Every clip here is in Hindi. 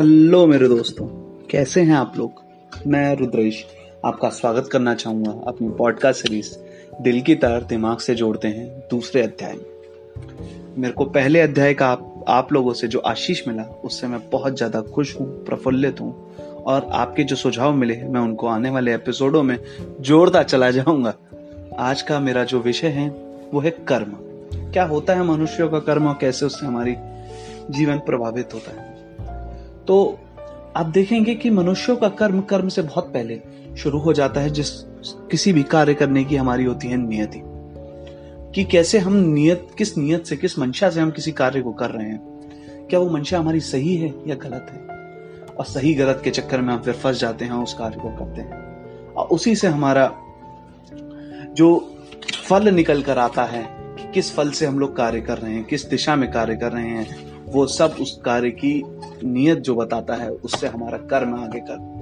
हेलो मेरे दोस्तों कैसे हैं आप लोग? मैं रुद्रेश आपका स्वागत करना चाहूँगा अपनी पॉडकास्ट सीरीज़ दिल की तार दिमाग से जोड़ते हैं दूसरे अध्याय में। मेरे को पहले अध्याय का आप, आप लोगों से जो आशीष मिला उससे मैं बहुत ज़्यादा खुश हूँ प्रफुल्लित हूँ और आपके जो सुझाव मिले मैं उनको आने वाले एपिसोडों में जोड़ता चला जाऊँगा। आज का मेरा जो विषय है वो है कर्म। क्या होता है मनुष्यों का कर्म और कैसे उससे हमारी जीवन प्रभावित होता है। तो आप देखेंगे कि मनुष्यों का कर्म कर्म से बहुत पहले शुरू हो जाता है, जिस किसी भी कार्य करने की हमारी होती है नियति। कि कैसे हम नियत, किस नियत से, किस मंशा से हम किसी कार्य को कर रहे हैं। क्या वो मंशा हमारी सही है या गलत है? और सही, गलत के चक्कर में हम फिर फंस जाते हैं, उस कार्य को करते हैं। और उसी से हमारा जो फल निकल कर आता है कि किस फल से हम लोग कार्य कर रहे हैं, किस दिशा में कार्य कर रहे हैं वो सब उस कार्य की नियत जो बताता है, उससे हमारा कर्म आगे कर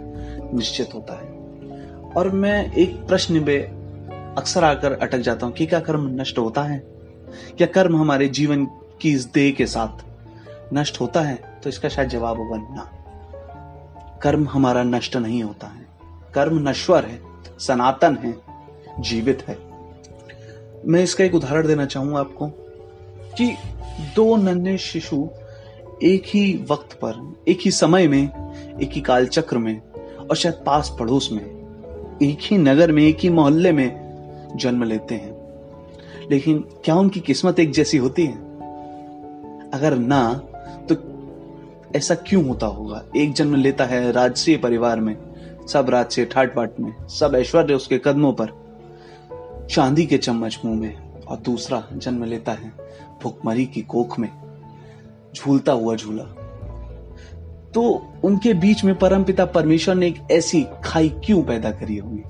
निश्चित होता है। और मैं एक प्रश्न पे अक्सर आकर अटक जाता हूँ कि क्या कर्म नष्ट होता है? क्या कर्म हमारे जीवन की इस देह के साथ नष्ट होता है? तो इसका शायद जवाब होगा ना। कर्म हमारा नष्ट नहीं होता है। कर्म नश्वर है, सनातन है, जीवित है। मैं इसका एक उदाहरण देना चाहूँगा आपको। कि दो नन्हे शिशु एक ही वक्त पर, एक ही समय में, एक ही कालचक्र में और शायद पास पड़ोस में, एक ही नगर में, एक ही मोहल्ले में जन्म लेते हैं। लेकिन क्या उनकी किस्मत एक जैसी होती है? अगर ना तो ऐसा क्यों होता होगा? एक जन्म लेता है राजसीय परिवार में, सब राजसीय ठाट बाट में, सब ऐश्वर्य उसके कदमों पर, चांदी के चम्मच मुँह में और दूसरा जन्म लेता है भुखमरी की कोख में। झूलता हुआ झूला। तो उनके बीच में परमपिता परमेश्वर ने एक ऐसी खाई क्यों पैदा करी होगी?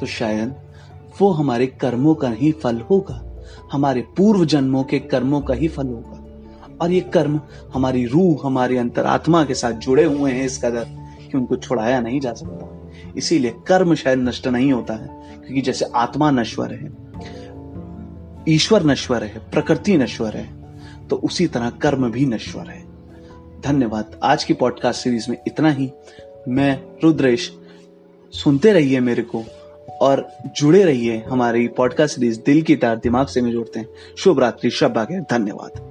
तो शायद वो हमारे कर्मों का ही फल होगा, हमारे पूर्व जन्मों के कर्मों का ही फल होगा। और ये कर्म हमारी रूह, हमारे अंतरात्मा के साथ जुड़े हुए हैं इस कदर कि उनको छुड़ाया नहीं जा सकता। इसीलिए कर्म शायद नष्ट नहीं होता है, क्योंकि जैसे आत्मा नश्वर है ईश्वर नश्वर है, प्रकृति नश्वर है तो उसी तरह कर्म भी नश्वर है। धन्यवाद, आज की पॉडकास्ट सीरीज़ में इतना ही। मैं, रुद्रेश, सुनते रहिए मेरे को और जुड़े रहिए हमारी पॉडकास्ट सीरीज़ दिल की तार दिमाग से में जोड़ते हैं। शुभ रात्रि, शब आगे धन्यवाद।